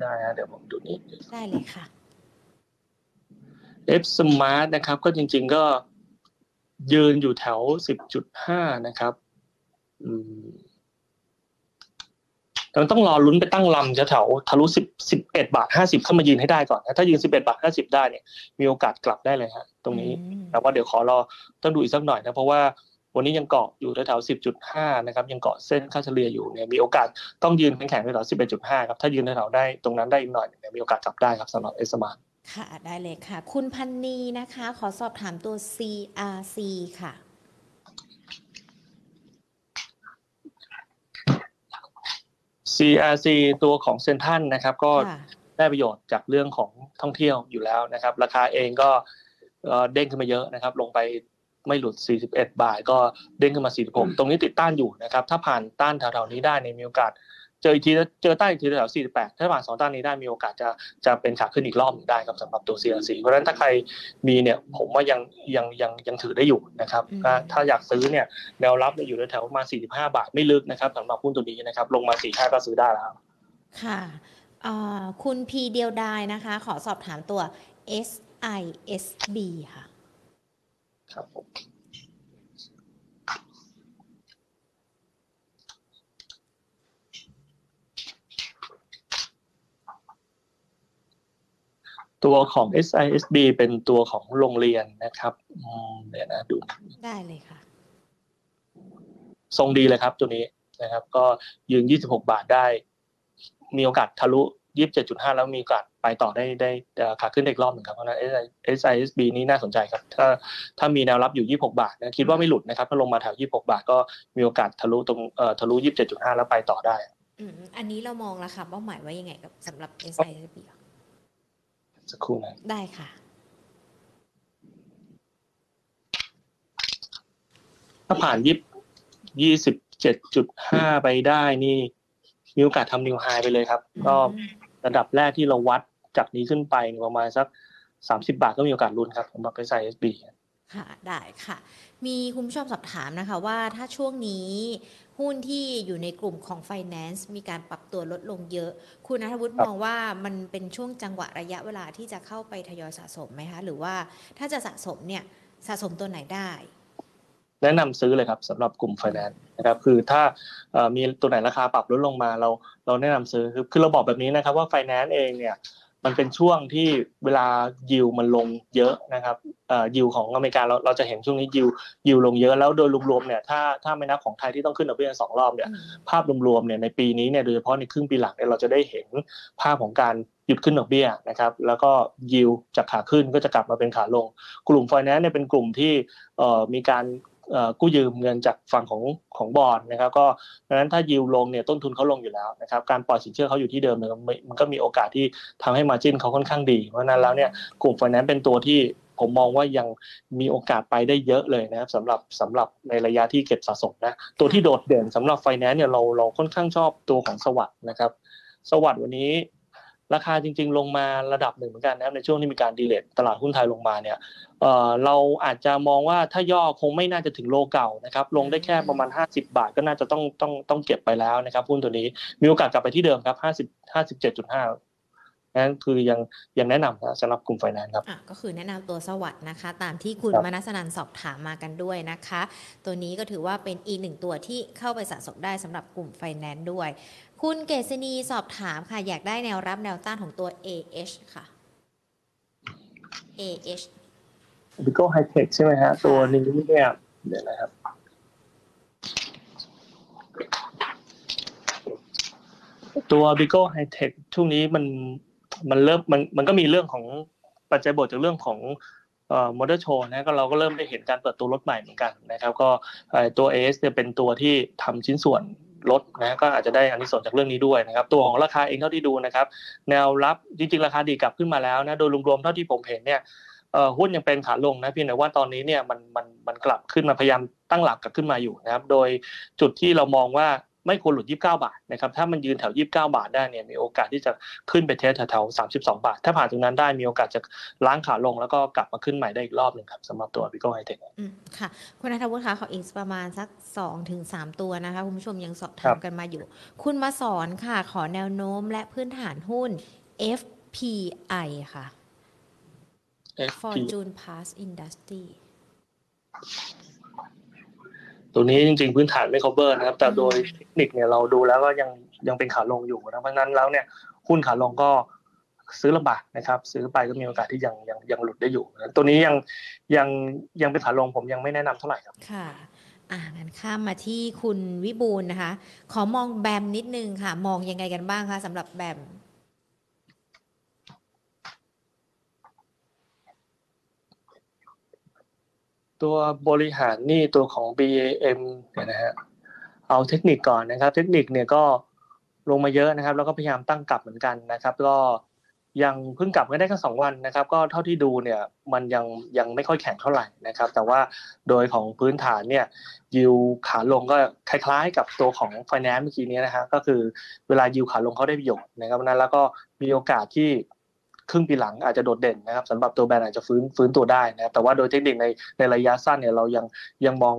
ได้ฮะเดี๋ยวผมดูนี้
ได้เลยค่ะ
F Smart นะครับก็จริง ๆ ก็ ยืนอยู่แถว 10.5 นะครับอืมแต่มันต้องรอลุ้นไปตั้งลำแถวๆทะลุ 10 11บาท50เข้ามายืนให้ได้ก่อนนะถ้ายืน 11บาท50 ได้เนี่ย มีโอกาสกลับได้เลยฮะ ตรงนี้
อืม
แต่ว่าเดี๋ยวขอรอต้องดูอีกสักหน่อยนะ เพราะว่าวันนี้ยังเกาะอยู่แถวๆ10.5 นะครับ ยังเกาะเส้นค่าเฉลี่ยอยู่เนี่ยมีโอกาสต้องยืนแข็งๆแถวๆ11.5 ครับ ถ้ายืนแถวๆได้ตรงนั้นได้อีกหน่อยเนี่ยมีโอกาสกลับได้ครับสำหรับ S Smart
ค่ะ ได้เลยค่ะ คุณพันนีนะคะ ขอสอบถามตัว CRC ค่ะ
CRC ตัวของเซนทันนะครับ ก็
ค่ะ
ได้ประโยชน์จากเรื่องของท่องเที่ยวอยู่แล้วนะครับ ราคาเองก็เอ่อเด้งขึ้นมาเยอะนะครับ ลงไปไม่หลุด 41 บาท ก็เด้งขึ้นมา 46 ตรงนี้ติดต้านอยู่นะครับ ถ้าผ่านต้านแถวๆนี้ได้เนี่ยมีโอกาส เจออีกทีเจอต้านอีกทีแถวๆ48 ถ้าผ่านสองต้านนี้ได้มีโอกาสจะจะเป็นขาขึ้นอีกรอบหนึ่งได้ครับสำหรับตัว CRC เพราะฉะนั้นถ้าใครมีเนี่ยผมว่ายังยังยังยังถือได้อยู่นะครับ
อืม
ถ้าถ้าอยากซื้อเนี่ยแนวรับเนี่ยอยู่แถวๆประมาณ45 บาทไม่ลึกนะครับสำหรับหุ้นตัวนี้นะครับลงมา45ก็ซื้อได้แล้ว
ค่ะเอ่อคุณพีเดียวดายนะคะ ขอสอบถามตัว SISB ค่ะ
ครับ ตัวของ SISB เป็นตัวของโรงเรียนนะครับอืมเดี๋ยวนะดู
ได้เลยค่ะ
ทรงดีเลยครับตัวนี้นะครับ ก็ยืน 26 บาทได้ มีโอกาสทะลุ 27.5 แล้วมีโอกาสไปต่อได้ได้เอ่อขาขึ้นได้อีกรอบหนึ่งครับเพราะฉะนั้น SISB นี้น่าสนใจครับ ถ้าถ้ามีแนวรับอยู่ 26 บาทนะคิดว่าไม่หลุดนะครับถ้าลงมาแถว 26 บาทก็มีโอกาสทะลุตรงเอ่อทะลุ 27.5 แล้วไปต่อได้
อืมอันนี้เรามองราคาเป้าหมายไว้ยังไงกับสำหรับ SISB ค่ะ
สักครู่นะ
ได้ค่ะ
ถ้าผ่านยี่ยี่สิบเจ็ดจุดห้าไปได้นี่ มีโอกาสทำนิวไฮไปเลยครับ ก็ระดับแรกที่เราวัดจากนี้ขึ้นไปประมาณสักสามสิบาทก็มีโอกาสลุ้นครับสำหรับ SISB
ค่ะ ได้ค่ะ มีคุณผู้ชมสอบถามนะคะว่าถ้าช่วงนี้หุ้นที่อยู่ในกลุ่มของ Finance มีการปรับตัวลดลงเยอะ คุณนัทวุฒิ
ครับ
มองว่ามันเป็นช่วงจังหวะระยะเวลาที่จะเข้าไปทยอยสะสมไหมคะ หรือว่าถ้าจะสะสมเนี่ยสะสมตัวไหนได้
แนะนำซื้อเลยครับสำหรับกลุ่ม Finance นะครับคือถ้าเอ่อมีตัวไหนราคาปรับลดลงมาเราเราแนะนำซื้อคือคือเราบอกแบบนี้นะครับว่า Finance เองเนี่ย มันเป็นช่วงที่เวลายิวมันลงเยอะนะครับเอ่อยิวของอเมริกาเราเราจะเห็นช่วงนี้ยิวยิวลงเยอะแล้วโดยรวมๆเนี่ยถ้าถ้าไม่นับของไทยที่ต้องขึ้นดอกเบี้ยสองรอบเนี่ยภาพรวมๆเนี่ยในปีนี้เนี่ยโดยเฉพาะในครึ่งปีหลังเนี่ยเราจะได้เห็นภาพของการหยุดขึ้นดอกเบี้ยนะครับแล้วก็ยิวจากขาขึ้นก็จะกลับมาเป็นขาลง กลุ่มไฟแนนซ์เนี่ยเป็นกลุ่มที่เอ่อมีการเอ่อ กู้ยืมเงินจากฝั่งของของบอลนะครับ ก็ดังนั้นถ้ายิวลงเนี่ยต้นทุนเขาลงอยู่แล้วนะครับการปล่อยสินเชื่อเขาอยู่ที่เดิมเนี่ยมันมันก็มีโอกาสที่ทำให้มาจิ้นเขาค่อนข้างดีเพราะนั้นแล้วเนี่ยกลุ่มไฟแนนซ์เป็นตัวที่ผมมองว่ายังมีโอกาสไปได้เยอะเลยนะครับสำหรับสำหรับในระยะที่เก็บสะสมนะตัวที่โดดเด่นสำหรับไฟแนนซ์เนี่ยเราเราค่อนข้างชอบตัวของ SAWAD นะครับ SAWAD วันนี้ ราคาจริง ๆ ลงมาระดับหนึ่งเหมือนกันนะครับในช่วงที่มีการ de-rate ตลาดหุ้นไทยลงมาเนี่ยเอ่อเราอาจจะมองว่าถ้าย่อคงไม่น่าจะถึง low เก่านะครับลงได้แค่ประมาณ 50 บาทก็น่าจะต้องต้องต้องเก็บไปแล้วนะครับหุ้นตัวนี้มีโอกาสกลับไปที่เดิมครับ50 57.5นั่นคือยังยังแนะนำนะสำหรับกลุ่มไฟแนนซ์ครับ
อะก็คือแนะนำตัว SAWAD นะคะ ตามที่คุณ
ครับ
มนัสนันสอบถามมากันด้วยนะคะ ตัวนี้ก็ถือว่าเป็นอีกหนึ่งตัวที่เข้าไปสะสมได้สำหรับกลุ่มไฟแนนซ์ด้วย คุณเกษณีสอบถามค่ะ อยากได้แนวรับแนวต้านของตัว AH ค่ะ AH
อาปิโก ไฮเทคใช่ไหมฮะ ตัวนี้เนี่ยเดี๋ยวนะครับ ตัว b i g o High Tech ช่วงนี้มันมันเริ่มมันมันก็มีเรื่องของปัจจัยบวกจากเรื่องของเอ่อมอเตอร์โชว์นะก็เราก็เริ่มได้เห็นการเปิดตัวรถใหม่เหมือนกันนะครับ ก็เอ่อตัว AS เนี่ยเป็นตัวที่ทำชิ้นส่วน ลดนะก็อาจจะได้อันนี้ส่วนจากเรื่องนี้ด้วยนะครับ ตัวของราคาเองเท่าที่ดูนะครับ แนวรับจริงๆ ราคาดีกลับขึ้นมาแล้วนะโดยรวมๆเท่าที่ผมเห็นเนี่ยหุ้นยังเป็นขาลงนะเพียงแต่ว่าตอนนี้เนี่ยมันมันมันกลับขึ้นมาพยายามตั้งหลักกลับขึ้นมาอยู่นะครับ โดยจุดที่เรามองว่า ไม่ควรหลุด 29 บาทนะครับ ถ้ามันยืนแถว 29 บาทได้เนี่ย มีโอกาสที่จะขึ้นไปเทสแถวๆ32 บาท ถ้าผ่านตรงนั้นได้มีโอกาสจะล้างขาลงแล้วก็กลับมาขึ้นใหม่ได้อีกรอบหนึ่งครับสำหรับตัว Bigo High Tech
อืมค่ะ คุณนัทวุฒิคะขออีกประมาณสัก2ถึง3ตัวนะคะ คุณผู้ชมยังสอบ
ครั
ถาม
บ
กันมาอยู่ คุณมาสอนค่ะ ขอแนวโน้มและพื้นฐานหุ้น FPI ค่ะ
FP
Fortune Pass Industry
ตัวนี้จริง ๆ พื้นฐานไม่ cover นะครับ แต่
อืม
โดยเทคนิคเนี่ยเราดูแล้วก็ยังยังเป็นขาลงอยู่นะเพราะฉะนั้นแล้วเนี่ยหุ้นขาลงก็ซื้อลำบากนะครับ ซื้อไปก็มีโอกาสที่ยังยังยังหลุดได้อยู่นะตัวนี้ยังยังยังเป็นขาลงผมยังไม่แนะนำเท่าไหร่ครับ
ค่ะอ่างั้นข้ามมาที่คุณวิบูลย์นะคะ ขอมองแบมนิดนึงค่ะ มองยังไงกันบ้างคะสำหรับแบม
ตัวบริหารหนี่ตัวของ BAM เนี่ยนะฮะเอาเทคนิคก่อนนะครับ เทคนิคเนี่ยก็ลงมาเยอะนะครับ แล้วก็พยายามตั้งกลับเหมือนกันนะครับ ก็ยังเพิ่งกลับมาได้แค่สองวันนะครับ ก็เท่าที่ดูเนี่ยมันยังยังไม่ค่อยแข็งเท่าไหร่นะครับ แต่ว่าโดยของพื้นฐานเนี่ยยิวขาลงก็คล้ายๆ กับตัวของ Finance เมื่อกี้นี้นะฮะก็คือเวลายิวขาลงเขาได้ประโยชน์นะครับนั้นแล้วก็มีโอกาสที่ ครึ่งปีหลังอาจจะโดดเด่นนะครับสำหรับตัวแบรนด์อาจจะฟื้นฟื้นตัวได้นะครับแต่ว่าโดยเทคนิคในในระยะสั้นเนี่ยเรายังยังมอง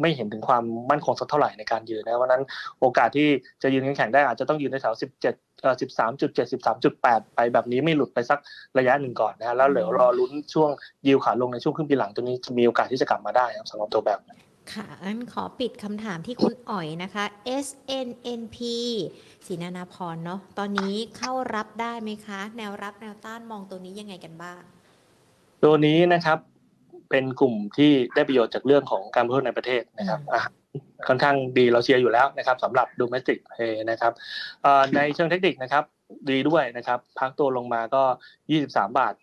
ไม่เห็นถึงความมั่นคงสักเท่าไหร่ในการยืนนะเพราะฉะนั้นโอกาสที่จะยืนแข็งได้อาจจะต้องยืนในแถว 17เอ่อ13.7 13.8 ไปแบบนี้ไม่หลุดไปสักระยะหนึ่งก่อนนะแล้วเดี๋ยวรอลุ้นช่วงยิวขาลงในช่วงครึ่งปีหลังตัวนี้จะมีโอกาสที่จะกลับมาได้ครับสำหรับตัวแบบ
ค่ะงั้นขอปิดคำถามที่คุณอ๋อยนะคะ SNNP สีนานาพรเนาะตอนนี้เข้ารับได้ไหมคะ แนวรับแนวต้านมองตัวนี้ยังไงกันบ้าง
ตัวนี้นะครับ เป็นกลุ่มที่ได้ประโยชน์จากเรื่องของการบริโภคในประเทศนะครับ
อืม
อะค่อนข้างดีเราเชียร์อยู่แล้วนะครับสำหรับ domestic play นะครับเอ่อในเชิงเทคนิคนะครับ ดีด้วยนะครับ พักตัวลงมาก็ 23 บาท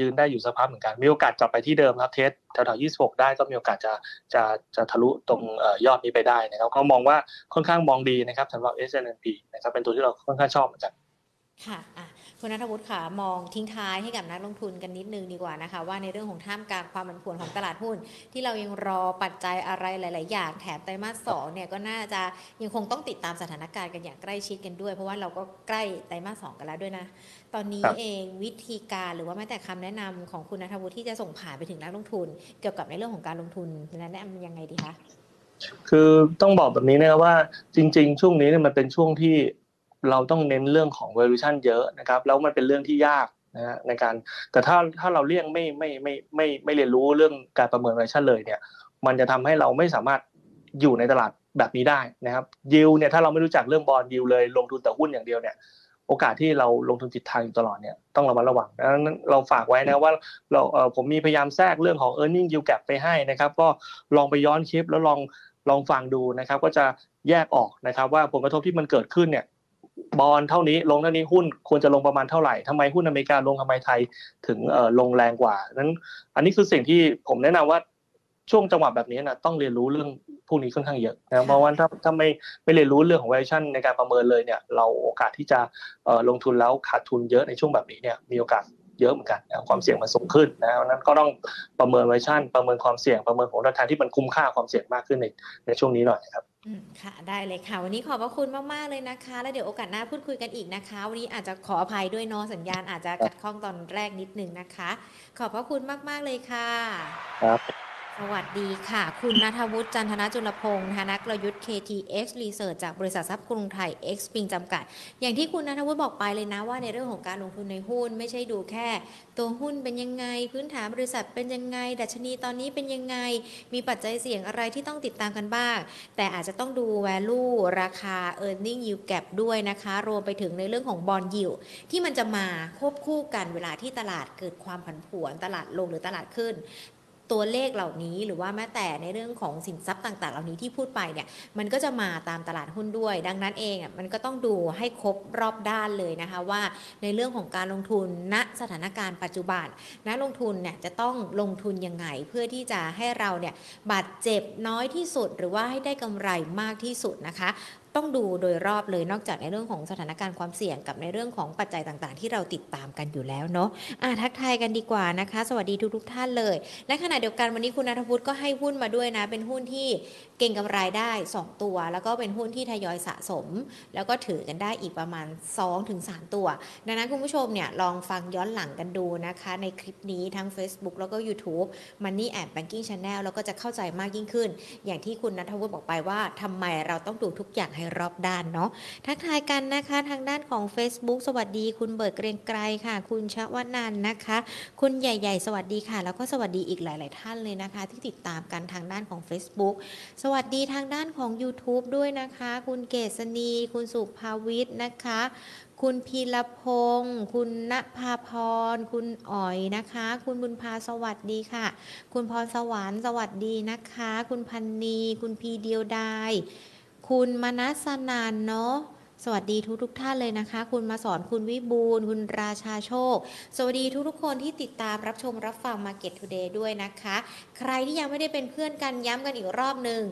ยืนได้อยู่สักพักเหมือนกัน มีโอกาสกลับไปที่เดิมครับเทสแถวๆ26ได้ก็มีโอกาสจะจะจะทะลุตรงยอดนี้ไปได้นะครับ ก็มองว่าค่อนข้างมองดีนะครับสำหรับ S&P นะครับเป็นตัวที่เราค่อนข้างชอบเหมือนกัน
ค่ะ คุณนัทวุฒิค่ะมองทิ้งท้ายให้กับนักลงทุนกันนิดนึงดีกว่านะคะ ว่าในเรื่องของท่ามกลางความผันผวนของตลาดหุ้น ที่เรายังรอปัจจัยอะไรหลาย ๆ อย่างแถมไตรมาสสองเนี่ยก็น่าจะยังคงต้องติดตามสถานการณ์กันอย่างใกล้ชิดกันด้วย เพราะว่าเราก็ใกล้ไตรมาสสองกันแล้วด้วยนะ ตอนนี้เองวิธีการหรือว่าแม้แต่คำแนะนำของคุณนัทวุฒิที่จะส่งผ่านไปถึงนักลงทุน เกี่ยวกับในเรื่องของการลงทุนแนะนำยังไงดีคะ
คือต้องบอกแบบนี้นะครับว่าจริง ๆ ช่วงนี้เนี่ยมันเป็นช่วงที่ เราต้องเน้นเรื่องของ valuation เยอะนะครับ แล้วมันเป็นเรื่องที่ยากนะฮะในการแต่ถ้าถ้าเราเลี่ยงไม่ไม่ไม่ไม่ไม่เรียนรู้เรื่องการประเมิน valuation เลยเนี่ย มันจะทำให้เราไม่สามารถอยู่ในตลาดแบบนี้ได้นะครับยิวเนี่ยถ้าเราไม่รู้จักเรื่องบอลยิวเลยลงทุนแต่หุ้นอย่างเดียวเนี่ยโอกาสที่เราลงทุนผิดทางอยู่ตลอดเนี่ยต้องระมัดระวังดังนั้นเราฝากไว้นะว่าเราเออผมมีพยายามแทรกเรื่องของ e a r n i n g yield gap ไปให้นะครับ ก็ลองไปย้อนคลิปแล้วลองลองฟังดูนะครับ ก็จะแยกออกนะครับ ว่าผลกระทบที่มันเกิดขึ้นเนี่ย บอลเท่านี้ลงเท่านี้หุ้นควรจะลงประมาณเท่าไหร่ทำไมหุ้นอเมริกาลงทำไมไทยถึงลงแรงกว่านั้นอันนี้คือสิ่งที่ผมแนะนำว่าช่วงจังหวะแบบนี้นะต้องเรียนรู้เรื่องพวกนี้ค่อนข้างเยอะนะเพราะว่าถ้าถ้าไม่ไม่เรียนรู้เรื่องของ valuation ในการประเมินเลยเนี่ย เราโอกาสที่จะลงทุนแล้วขาดทุนเยอะในช่วงแบบนี้เนี่ยมีโอกาส เยอะเหมือนกันนะความเสี่ยงมันสูงขึ้นนะเพราะฉะนั้นก็ต้องประเมิน valuation ประเมินความเสี่ยงประเมินผลตอบแทนที่มันคุ้มค่าความเสี่ยงมากขึ้นในในช่วงนี้หน่อยนะครับ
อืมค่ะได้เลยค่ะ วันนี้ขอบพระคุณมาก ๆ เลยนะคะ แล้วเดี๋ยวโอกาสหน้าพูดคุยกันอีกนะคะ วันนี้อาจจะขออภัยด้วยเนาะสัญญาณอาจจะขัดข้องตอนแรกนิดนึงนะคะ ขอบพระคุณมาก ๆ เลยค่ะ
ครับ
สวัสดีค่ะ คุณนัทวุฒิจันทนจุลพงศ์นะคะนักกลยุทธ์ KTX Research จากบริษัททรัพย์กรุงไทย X p i n จำกัด อย่างที่คุณนัทวุฒิบอกไปเลยนะว่าในเรื่องของการลงทุนในหุ้น ไม่ใช่ดูแค่ ตัวหุ้นเป็นยังไง พื้นฐานบริษัทเป็นยังไง ดัชนีตอนนี้เป็นยังไง มีปัจจัยเสี่ยงอะไรที่ต้องติดตามกันบ้าง แต่อาจจะต้องดู value ราคา earning yield gap ด้วยนะคะ รวมไปถึงในเรื่องของ bond yield ที่มันจะมาควบคู่กันเวลาที่ตลาดเกิดความผันผวนตลาดลงหรือตลาดขึ้น ตัวเลขเหล่านี้ หรือว่าแม้แต่ในเรื่องของสินทรัพย์ต่าง ๆ เหล่านี้ที่พูดไปเนี่ยมันก็จะมาตามตลาดหุ้นด้วย ดังนั้นเองอะมันก็ต้องดูให้ครบรอบด้านเลยนะคะว่าในเรื่องของการลงทุนณสถานการณ์ปัจจุบันนักลงทุนเนี่ยจะต้องลงทุนยังไงเพื่อที่จะให้เราเนี่ยบาดเจ็บน้อยที่สุด หรือว่าให้ได้กำไรมากที่สุดนะคะ ต้องดูโดยรอบเลยนอกจากในเรื่องของสถานการณ์ความเสี่ยงกับในเรื่องของปัจจัยต่างๆ ที่เราติดตามกันอยู่แล้วเนาะอะทักทายกันดีกว่านะคะ สวัสดีทุกๆท่านเลย และขณะเดียวกันวันนี้คุณนัทวุฒิก็ให้หุ้นมาด้วยนะ เป็นหุ้นที่ เก่งกำไรได้ 2 ตัว แล้วก็เป็นหุ้นที่ทยอยสะสม แล้วก็ถือกันได้อีกประมาณ 2-3 ตัว ดังนั้นคุณผู้ชมเนี่ยลองฟังย้อนหลังกันดูนะคะ ในคลิปนี้ทั้ง Facebook แล้วก็ YouTube Money and Banking Channel แล้วก็จะเข้าใจมากยิ่งขึ้น อย่างที่คุณนัทวุฒิบอกไปว่าทำไมเราต้องดูทุกอย่างให้รอบด้านเนาะทักทายกันนะคะทางด้านของ Facebook สวัสดีคุณเบิร์ดเกรียงไกรค่ะ คุณชวนันนะคะ คุณใหญ่ ๆ สวัสดีค่ะ แล้วก็สวัสดีอีกหลาย ๆ ท่านเลยนะคะ ที่ติดตามกันทางด้านของ Facebook สวัสดีทางด้านของ YouTube ด้วยนะคะ คุณเกษณี คุณสุภาวิทย์นะคะ คุณพีรพงศ์คุณณภาพร คุณอ๋อยนะคะ คุณบุญพาสวัสดีค่ะ คุณพรสวรรค์สวัสดีนะคะ คุณพันนี คุณพีเดียวดาย คุณมนัสนานเนาะ สวัสดีทุกทุกท่านเลยนะคะ คุณมาสอนคุณวิบูลคุณราชาโชค สวัสดีทุกทุกคนที่ติดตามรับชมรับฟัง Market Today ด้วยนะคะ ใครที่ยังไม่ได้เป็นเพื่อนกันย้ำกันอีกรอบหนึ่ง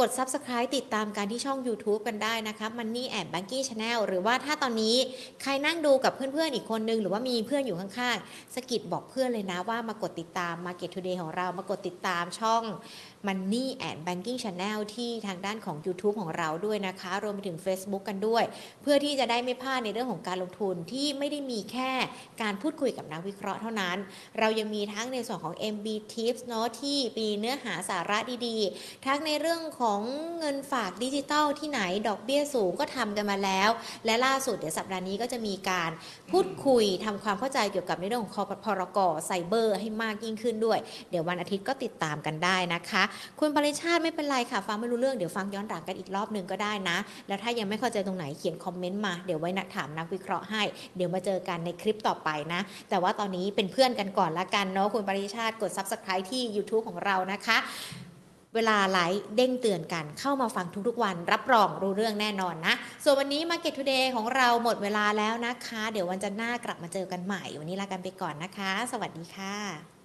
กด Subscribe ติดตามการที่ช่อง YouTube กันได้นะคะ Money and Banking Channel หรือว่าถ้าตอนนี้ใครนั่งดูกับเพื่อนๆอีกคนนึง หรือว่ามีเพื่อนอยู่ข้างๆสกิดบอกเพื่อนเลยนะว่ามากดติดตาม Market Today ของเรามากดติดตามช่อง Money and Banking Channel ที่ทางด้านของ YouTube ของเราด้วยนะคะ รวมไปถึง Facebook กันด้วย เพื่อที่จะได้ไม่พลาดในเรื่องของการลงทุนที่ไม่ได้มีแค่การพูดคุยกับนักวิเคราะห์เท่านั้น เรายังมีทั้งในส่วนของ MB Tips เนาะที่มีเนื้อหาสาระดีๆ ทั้งในเรื่องของของเงินฝากดิจิทัลที่ไหนดอกเบี้ยสูงก็ทำกันมาแล้ว และล่าสุดเดี๋ยวสัปดาห์นี้ก็จะมีการพูดคุยทำความเข้าใจเกี่ยวกับในเรื่องของคอพรกไซเบอร์ให้มากยิ่งขึ้นด้วย เดี๋ยววันอาทิตย์ก็ติดตามกันได้นะคะ คุณปริชาติไม่เป็นไรค่ะ ฟังไม่รู้เรื่องเดี๋ยวฟังย้อนหลังกันอีกรอบหนึ่งก็ได้นะ แล้วถ้ายังไม่เข้าใจตรงไหนเขียนคอมเมนต์มาเดี๋ยวไว้นักถามนักวิเคราะห์ให้ เดี๋ยวมาเจอกันในคลิปต่อไปนะ แต่ว่าตอนนี้เป็นเพื่อนกันก่อนละกันเนาะคุณปริชาติกด Subscribe ที่ YouTube ของเรานะคะ เวลาไลฟ์เด้งเตือนกันเข้ามาฟังทุกๆวัน รับรองรู้เรื่องแน่นอนนะ ส่วนวันนี้ Market Today ของเราหมดเวลาแล้วนะคะ เดี๋ยววันจันทร์หน้ากลับมาเจอกันใหม่ วันนี้ลากันไปก่อนนะคะ สวัสดีค่ะ